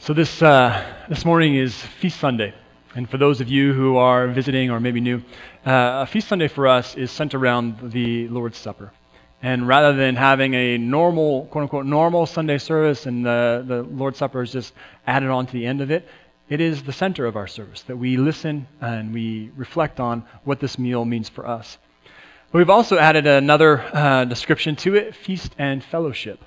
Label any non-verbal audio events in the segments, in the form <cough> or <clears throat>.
So this uh, this morning is Feast Sunday, and for those of you who are visiting or maybe new, uh, a Feast Sunday for us is centered around the Lord's Supper. And rather than having a normal, quote unquote, normal Sunday service and the, the Lord's Supper is just added on to the end of it, it is the center of our service that we listen and we reflect on what this meal means for us. But we've also added another uh, description to it feast and fellowship.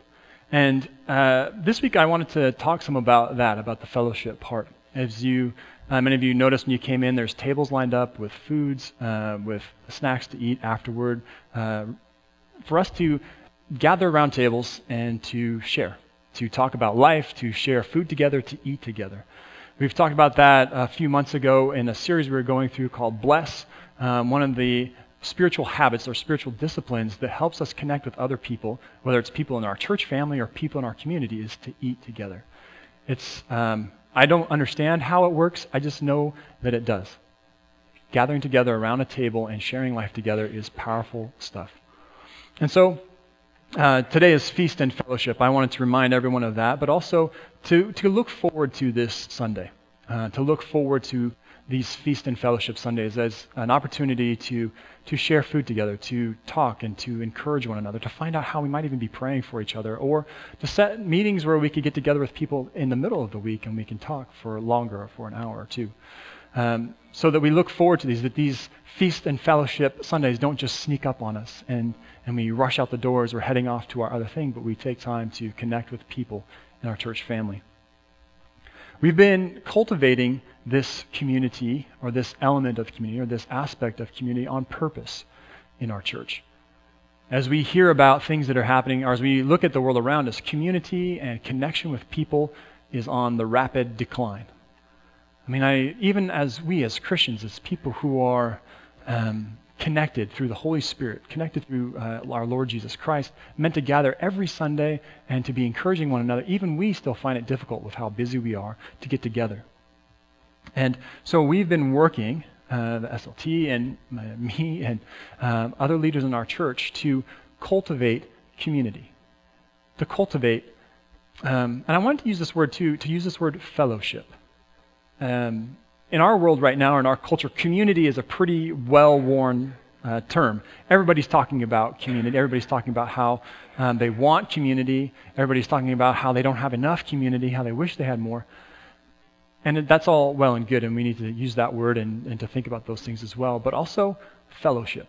And uh, this week I wanted to talk some about that, about the fellowship part. As you, uh, many of you noticed when you came in, there's tables lined up with foods, uh, with snacks to eat afterward, uh, for us to gather around tables and to share, to talk about life, to share food together, to eat together. We've talked about that a few months ago in a series we were going through called Bless. Um, one of the spiritual habits or spiritual disciplines that helps us connect with other people, whether it's people in our church family or people in our community, is to eat together. It's um, I don't understand how it works. I just know that it does. Gathering together around a table and sharing life together is powerful stuff. And so uh, today is feast and fellowship. I wanted to remind everyone of that, but also to to look forward to this Sunday, uh, to look forward to these feast and fellowship Sundays as an opportunity to to share food together, to talk and to encourage one another, to find out how we might even be praying for each other, or to set meetings where we could get together with people in the middle of the week and we can talk for longer, for an hour or two. Um, so that we look forward to these, that these feast and fellowship Sundays don't just sneak up on us and, and we rush out the doors or heading off to our other thing, but we take time to connect with people in our church family. We've been cultivating this community or this element of community or this aspect of community on purpose in our church. As we hear about things that are happening, or as we look at the world around us, community and connection with people is on the rapid decline. I mean, I, even as we as Christians, as people who are um, connected through the Holy Spirit, connected through uh, our Lord Jesus Christ, meant to gather every Sunday and to be encouraging one another. Even we still find it difficult with how busy we are to get together. And so we've been working, uh, the SLT and me and um, other leaders in our church, to cultivate community, to cultivate, um, and I wanted to use this word too, to use this word fellowship. Um, in our world right now, in our culture, community is a pretty well-worn uh, term. Everybody's talking about community. Everybody's talking about how um, they want community. Everybody's talking about how they don't have enough community, how they wish they had more. And that's all well and good, and we need to use that word and, and to think about those things as well. But also fellowship.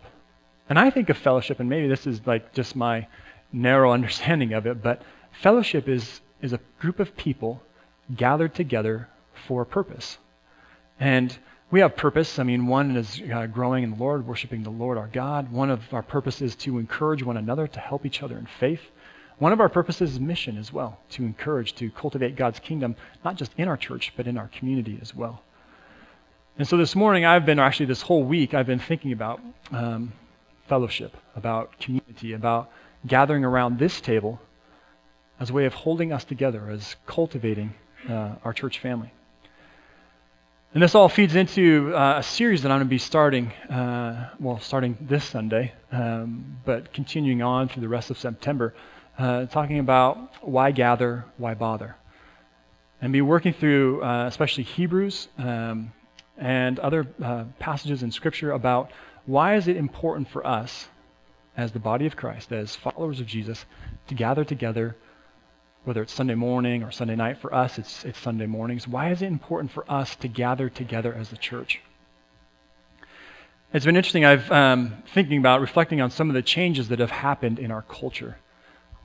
And I think of fellowship, and maybe this is like just my narrow <laughs> understanding of it, but fellowship is, is a group of people gathered together for a purpose. And we have purpose. I mean, one is uh, growing in the Lord, worshiping the Lord our God. One of our purposes is to encourage one another, to help each other in faith. One of our purposes is mission as well, to encourage, to cultivate God's kingdom, not just in our church, but in our community as well. And so this morning, I've been, actually this whole week, I've been thinking about um, fellowship, about community, about gathering around this table as a way of holding us together, as cultivating uh, our church family. And this all feeds into uh, a series that I'm going to be starting, uh, well, starting this Sunday, um, but continuing on through the rest of September uh, talking about why gather, why bother. And be working through, uh, especially Hebrews um, and other uh, passages in Scripture about why is it important for us as the body of Christ, as followers of Jesus, to gather together, whether it's Sunday morning or Sunday night. For us, it's, it's Sunday mornings. Why is it important for us to gather together as a church? It's been interesting. I've um, thinking about reflecting on some of the changes that have happened in our culture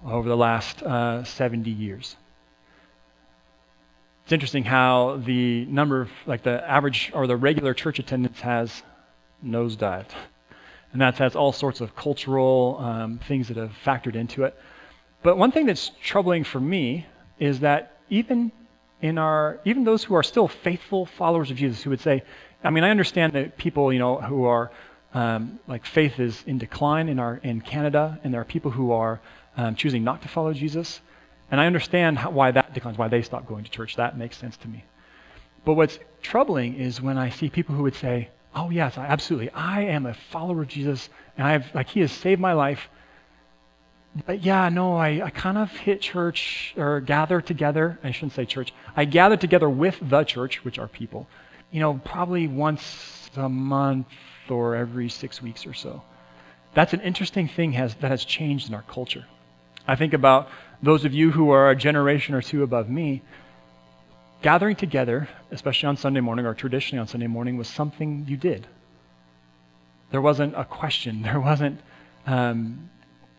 over the last uh, 70 years. It's interesting how the number of, like the average or the regular church attendance has nosedived. And that has all sorts of cultural um, things that have factored into it. But one thing that's troubling for me is that even in our, even those who are still faithful followers of Jesus, who would say, I mean, I understand that people, you know, who are um, like faith is in decline in our in Canada, and there are people who are um, choosing not to follow Jesus. And I understand how, why that declines, why they stop going to church. That makes sense to me. But what's troubling is when I see people who would say, "Oh yes, absolutely, I am a follower of Jesus, and I have like He has saved my life." but yeah, no, I, I kind of hit church or gather together. I shouldn't say church. I gather together with the church, which are people, you know, probably once a month or every six weeks or so. That's an interesting thing has, that has changed in our culture. I think about those of you who are a generation or two above me. Gathering together, especially on Sunday morning or traditionally on Sunday morning, was something you did. There wasn't a question. <laughs> There wasn't um,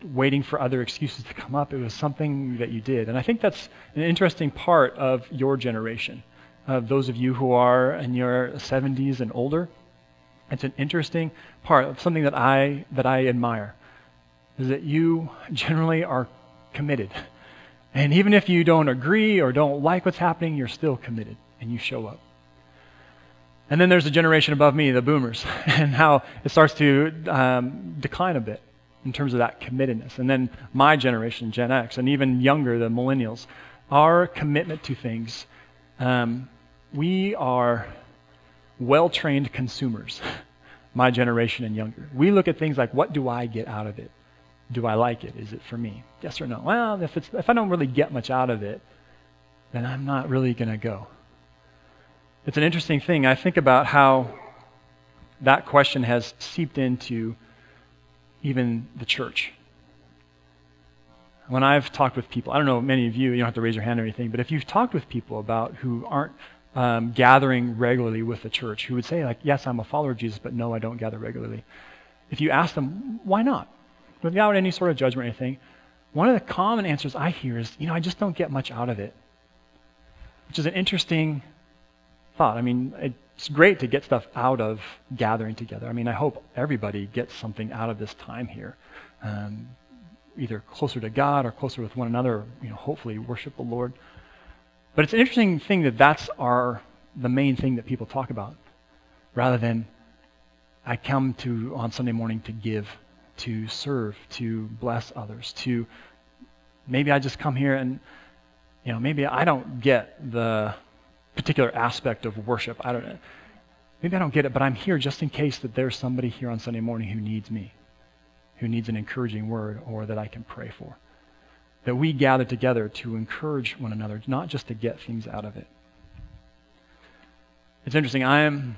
waiting for other excuses to come up. It was something that you did. And I think that's an interesting part of your generation, of those of you who are in your 70s and older. It's an interesting part of something that I that I admire is that you generally are committed. And even if you don't agree or don't like what's happening, you're still committed and you show up. And then there's a generation above me, the boomers, <laughs> and how it starts to um, decline a bit in terms of that committedness. And then my generation, Gen X, and even younger, the millennials, our commitment to things, um, we are well trained consumers, <laughs> my generation and younger. We look at things like, what do I get out of it? Do I like it? Is it for me? Yes or no? Well, if, it's, if I don't really get much out of it, then I'm not really going to go. It's an interesting thing. I think about how that question has seeped into even the church. When I've talked with people, I don't know, many of you, you don't have to raise your hand or anything, but if you've talked with people about who aren't um, gathering regularly with the church, who would say, like, yes, I'm a follower of Jesus, but no, I don't gather regularly. If you ask them, why not? Without any sort of judgment or anything, one of the common answers I hear is, you know, I just don't get much out of it. Which is an interesting thought. I mean, it's great to get stuff out of gathering together. I mean, I hope everybody gets something out of this time here. Um, either closer to God or closer with one another, you know, hopefully worship the Lord. But it's an interesting thing that that's our the main thing that people talk about, rather than I come to on Sunday morning to give, to serve, to bless others, to maybe I just come here and you know maybe I don't get the particular aspect of worship. I don't. Maybe I don't get it, but I'm here just in case that there's somebody here on Sunday morning who needs me, who needs an encouraging word or that I can pray for that we gather together to encourage one another, not just to get things out of it. It's interesting. I am,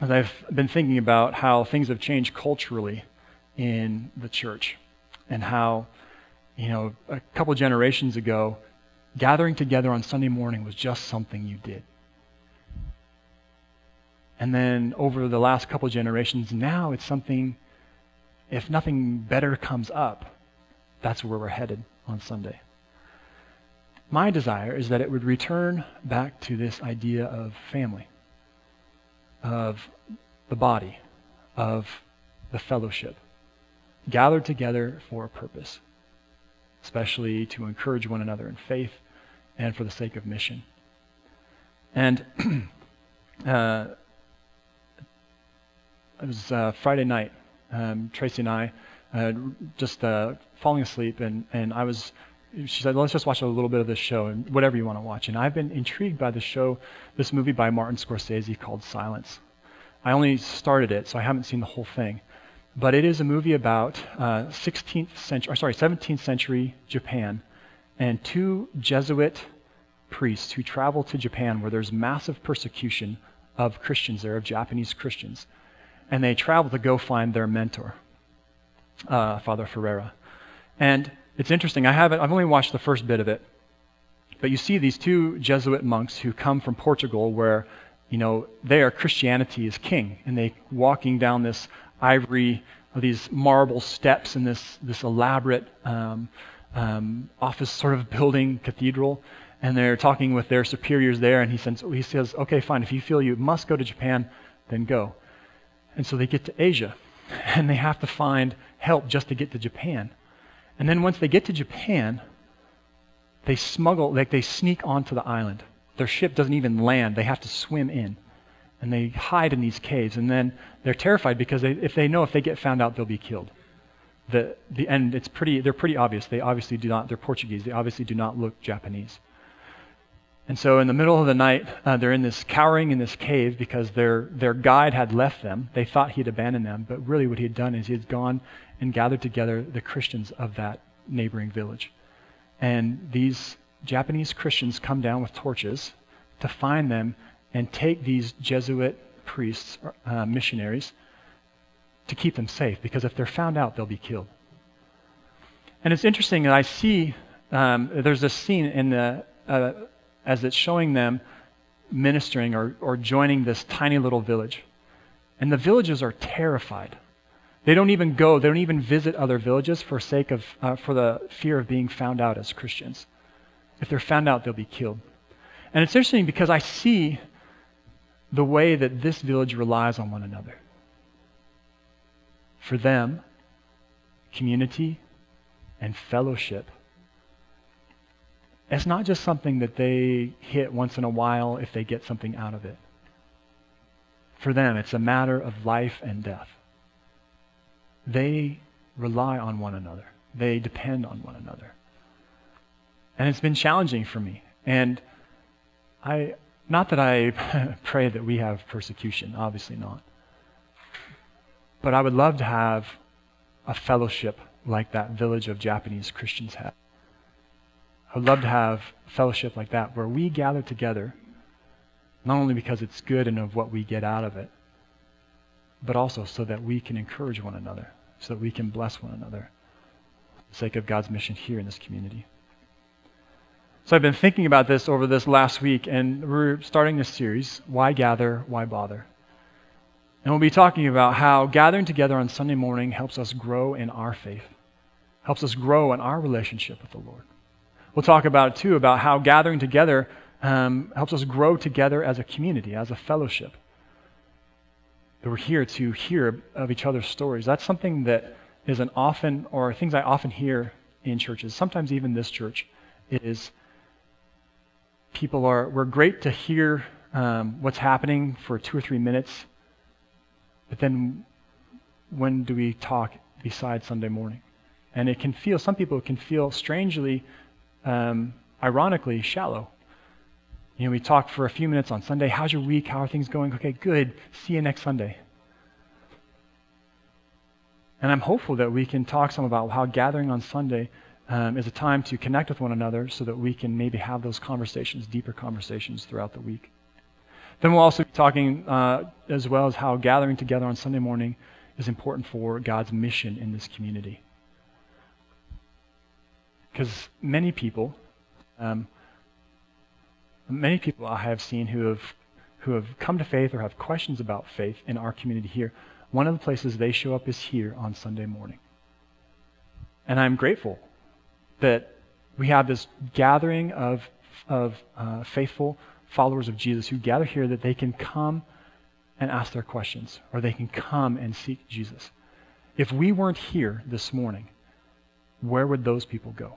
as I've been thinking about how things have changed culturally in the church, and how, you know, a couple generations ago, gathering together on Sunday morning was just something you did. And then over the last couple generations, now it's something, if nothing better comes up, that's where we're headed on Sunday. My desire is that it would return back to this idea of family, of the body, of the fellowship, gathered together for a purpose, especially to encourage one another in faith and for the sake of mission. And <clears throat> uh, it was uh, Friday night. Um, Tracy and I uh, just uh, falling asleep, and, and I was, she said, let's just watch a little bit of this show, and whatever you want to watch. And I've been intrigued by the show, this movie by Martin Scorsese called Silence. I only started it, so I haven't seen the whole thing. But it is a movie about uh, 16th century, or sorry, 17th century Japan, and two Jesuit priests who travel to Japan where there's massive persecution of Christians there, of Japanese Christians. And they travel to go find their mentor, uh, Father Ferreira. And it's interesting. I haven't. I've only watched the first bit of it, but you see these two Jesuit monks who come from Portugal, where you know there Christianity is king, and they walking down this ivory, these marble steps in this this elaborate um, um, office sort of building cathedral, and they're talking with their superiors there, and he says, he says, okay, fine. If you feel you must go to Japan, then go. And so they get to Asia, <laughs> and they have to find help just to get to Japan. And then once they get to Japan, they smuggle, like they sneak onto the island. Their ship doesn't even land. They have to swim in. And they hide in these caves. And then they're terrified because they, if they know if they get found out, they'll be killed. The, the, and it's pretty, they're pretty obvious. They obviously do not, they're Portuguese. They obviously do not look Japanese. And so in the middle of the night, uh, they're in this cowering in this cave because their, their guide had left them. They thought he'd abandoned them, but really what he had done is he had gone and gathered together the Christians of that neighboring village. And these Japanese Christians come down with torches to find them and take these Jesuit priests, uh, missionaries, to keep them safe because if they're found out, they'll be killed. And it's interesting that I see um, there's this scene in the uh, as it's showing them ministering or, or joining this tiny little village, and the villages are terrified. They don't even go. They don't even visit other villages for sake of uh, for the fear of being found out as Christians. If they're found out, they'll be killed. And it's interesting because I see the way that this village relies on one another. For them, community and fellowship. It's not just something that they hit once in a while if they get something out of it. For them, it's a matter of life and death. They rely on one another, they depend on one another. And it's been challenging for me. And I, not that I <laughs> pray that we have persecution, obviously not. But I would love to have a fellowship like that village of Japanese Christians had. I would love to have a fellowship like that where we gather together, not only because it's good and of what we get out of it, but also so that we can encourage one another, so that we can bless one another, for the sake of God's mission here in this community. So I've been thinking about this over this last week, and we're starting this series, Why Gather, Why Bother? And we'll be talking about how gathering together on Sunday morning helps us grow in our faith, helps us grow in our relationship with the Lord. We'll talk about, too, about how gathering together um, helps us grow together as a community, as a fellowship. That we're here to hear of each other's stories. That's something that is an often, or things I often hear in churches, sometimes even this church, is people are, we're great to hear um, what's happening for two or three minutes but then when do we talk besides Sunday morning? And it can feel, some people can feel strangely, um, ironically, shallow. You know, we talk for a few minutes on Sunday. How's your week? How are things going? Okay, good. See you next Sunday. And I'm hopeful that we can talk some about how gathering on Sunday um, is a time to connect with one another so that we can maybe have those conversations, deeper conversations throughout the week. Then we'll also be talking uh, as well as how gathering together on Sunday morning is important for God's mission in this community. Because many people, um, many people I have seen who have who have come to faith or have questions about faith in our community here, one of the places they show up is here on Sunday morning. And I'm grateful that we have this gathering of of uh, faithful followers of Jesus who gather here that they can come and ask their questions or they can come and seek Jesus. If we weren't here this morning, where would those people go?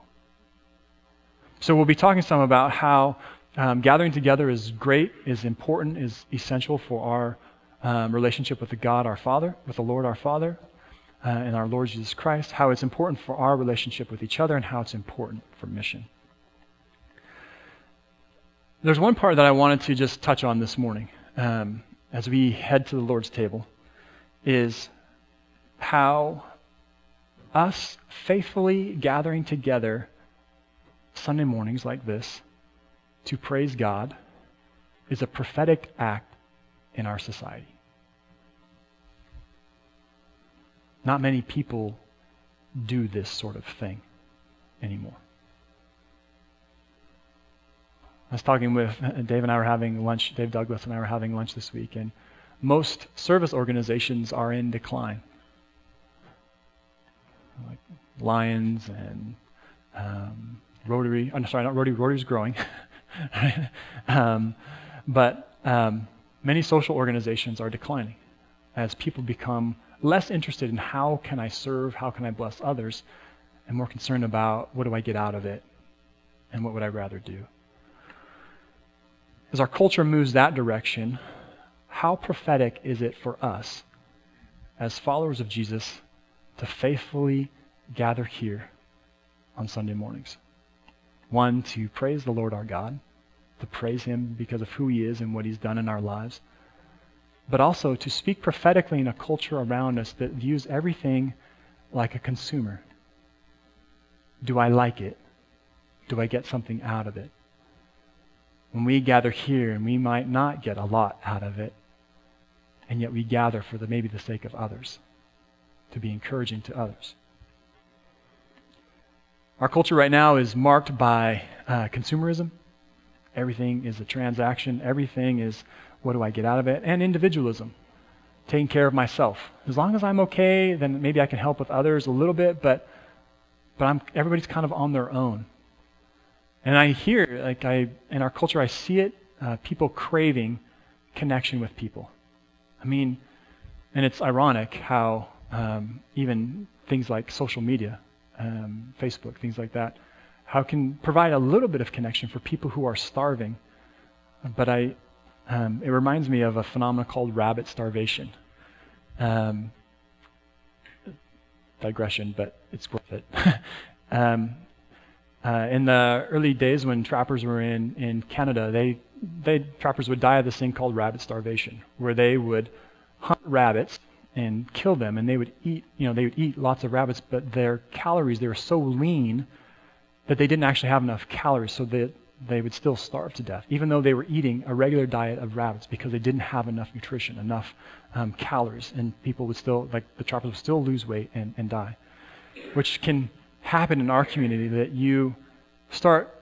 So we'll be talking some about how um, gathering together is great, is important, is essential for our um, relationship with the God our Father, with the Lord our Father, uh, and our Lord Jesus Christ, how it's important for our relationship with each other, and how it's important for mission. There's one part that I wanted to just touch on this morning um, as we head to the Lord's table is how us faithfully gathering together Sunday mornings like this to praise God is a prophetic act in our society. Not many people do this sort of thing anymore. I was talking with <laughs> Dave and I were having lunch, Dave Douglas and I were having lunch this week, and most service organizations are in decline. Like Lions and um, Rotary, I'm sorry, not Rotary, Rotary's growing. <laughs> um, but um, many social organizations are declining as people become less interested in how can I serve, how can I bless others, and more concerned about what do I get out of it and what would I rather do. As our culture moves that direction, how prophetic is it for us as followers of Jesus to faithfully gather here on Sunday mornings? One, to praise the Lord our God, to praise Him because of who He is and what He's done in our lives, but also to speak prophetically in a culture around us that views everything like a consumer. do I like it? Do I get something out of it? When we gather here we might not get a lot out of it, and yet we gather for the maybe the sake of others, to be encouraging to others. Our culture right now is marked by uh, consumerism. Everything is a transaction. Everything is what do I get out of it? And individualism, taking care of myself. As long as I'm okay, then maybe I can help with others a little bit, but but I'm, everybody's kind of on their own. And I hear, like I in our culture, I see it, uh, people craving connection with people. I mean, and it's ironic how um, even things like social media, um, Facebook, things like that, how can provide a little bit of connection for people who are starving. But I, um, it reminds me of a phenomenon called rabbit starvation. Um, digression, but it's worth it. <laughs> um, uh, in the early days when trappers were in, in Canada, they, they trappers would die of this thing called rabbit starvation, where they would hunt rabbits and kill them, and they would eat, you know, they would eat lots of rabbits, but their calories they were so lean that they didn't actually have enough calories, so that they would still starve to death, even though they were eating a regular diet of rabbits because they didn't have enough nutrition, enough um, calories, and people would still, like the trappers would still lose weight and, and die, which can happen in our community that you start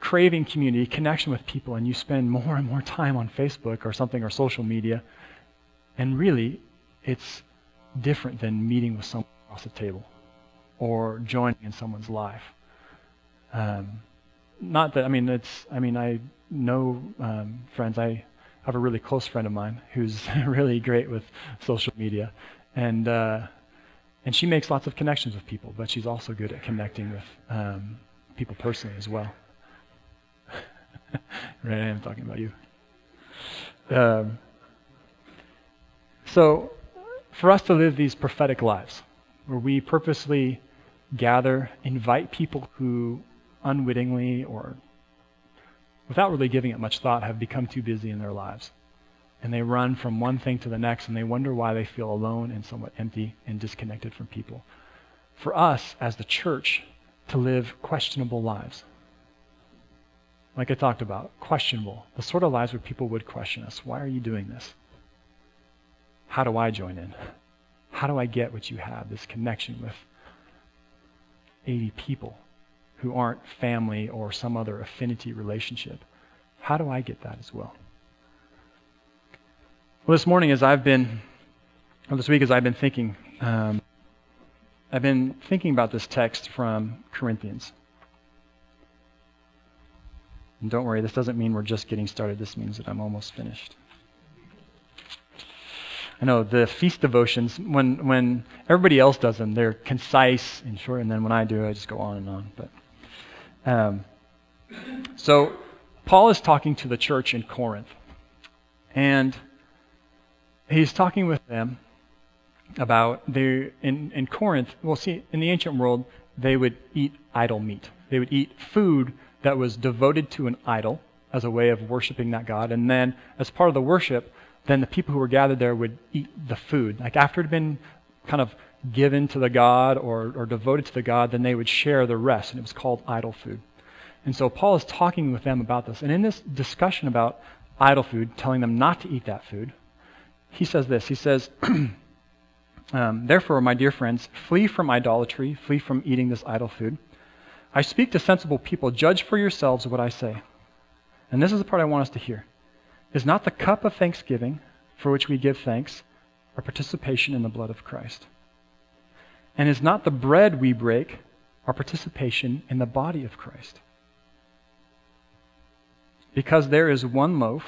craving community, connection with people, and you spend more and more time on Facebook or something or social media. And really, it's different than meeting with someone across the table or joining in someone's life. Um, not that I mean it's I mean I know um, friends. I have a really close friend of mine who's <laughs> really great with social media, and uh, and she makes lots of connections with people, but she's also good at connecting with um, people personally as well. <laughs> right, I am talking about you. Um, so, for us to live these prophetic lives, where we purposely gather, invite people who unwittingly or without really giving it much thought have become too busy in their lives and they run from one thing to the next and they wonder why they feel alone and somewhat empty and disconnected from people. For us as the church to live questionable lives, like I talked about, questionable, the sort of lives where people would question us why are you doing this? How do I join in? How do I get what you have, this connection with 80 people who aren't family or some other affinity relationship? How do I get that as well? Well, this morning, as I've been, this week, as I've been thinking, um, I've been thinking about this text from Corinthians. And don't worry, this doesn't mean we're just getting started. This means that I'm almost finished. I know the feast devotions, when, when everybody else does them, they're concise and short, and then when I do, I just go on and on. But um, so Paul is talking to the church in Corinth, and he's talking with them about they in, in Corinth. Well, see, in the ancient world, they would eat idol meat. They would eat food that was devoted to an idol as a way of worshiping that god. And then, as part of the worship, then the people who were gathered there would eat the food. Like after it had been kind of given to the god or, or devoted to the god, then they would share the rest, and it was called idol food. And so Paul is talking with them about this. And in this discussion about idol food, telling them not to eat that food, he says this. He says, <clears throat> um, Therefore, my dear friends, flee from idolatry, flee from eating this idol food. I speak to sensible people. Judge for yourselves what I say. And this is the part I want us to hear. Is not the cup of thanksgiving for which we give thanks our participation in the blood of Christ? And is not the bread we break our participation in the body of Christ? Because there is one loaf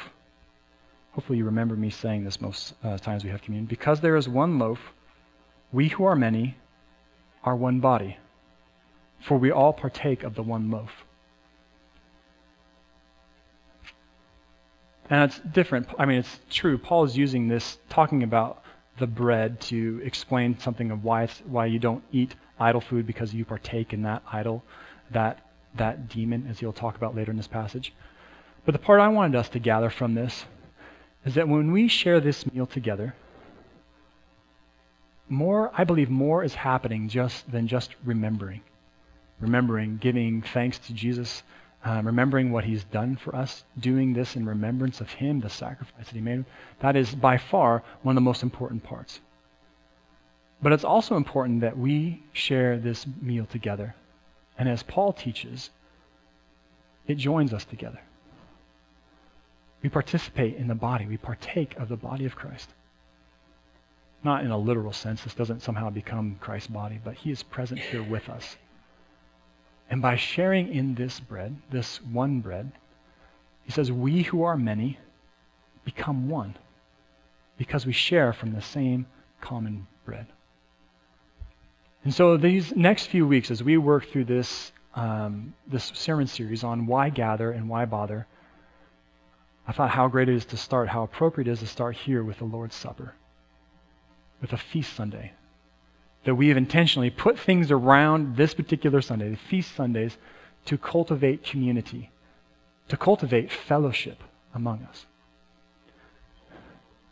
Hopefully, you remember me saying this most uh, times we have communion. Because there is one loaf, we who are many are one body, for we all partake of the one loaf. And it's different. I mean, it's true. Paul is using this, talking about the bread, to explain something of why why you don't eat idol food because you partake in that idol, that that demon, as he'll talk about later in this passage. But the part I wanted us to gather from this is that when we share this meal together, more, I believe more is happening just than just remembering. remembering, giving thanks to Jesus, um, remembering what he's done for us, doing this in remembrance of him, the sacrifice that he made, that is by far one of the most important parts. But it's also important that we share this meal together. And as Paul teaches, it joins us together. We participate in the body. We partake of the body of Christ. Not in a literal sense. This doesn't somehow become Christ's body, but he is present here with us. And by sharing in this bread, this one bread, he says, we who are many become one because we share from the same common bread. And so these next few weeks, as we work through this um, this sermon series on why gather and why bother, I thought how great it is to start, how appropriate it is to start here with the Lord's Supper, with a feast Sunday. That we have intentionally put things around this particular Sunday, the feast Sundays, to cultivate community, to cultivate fellowship among us.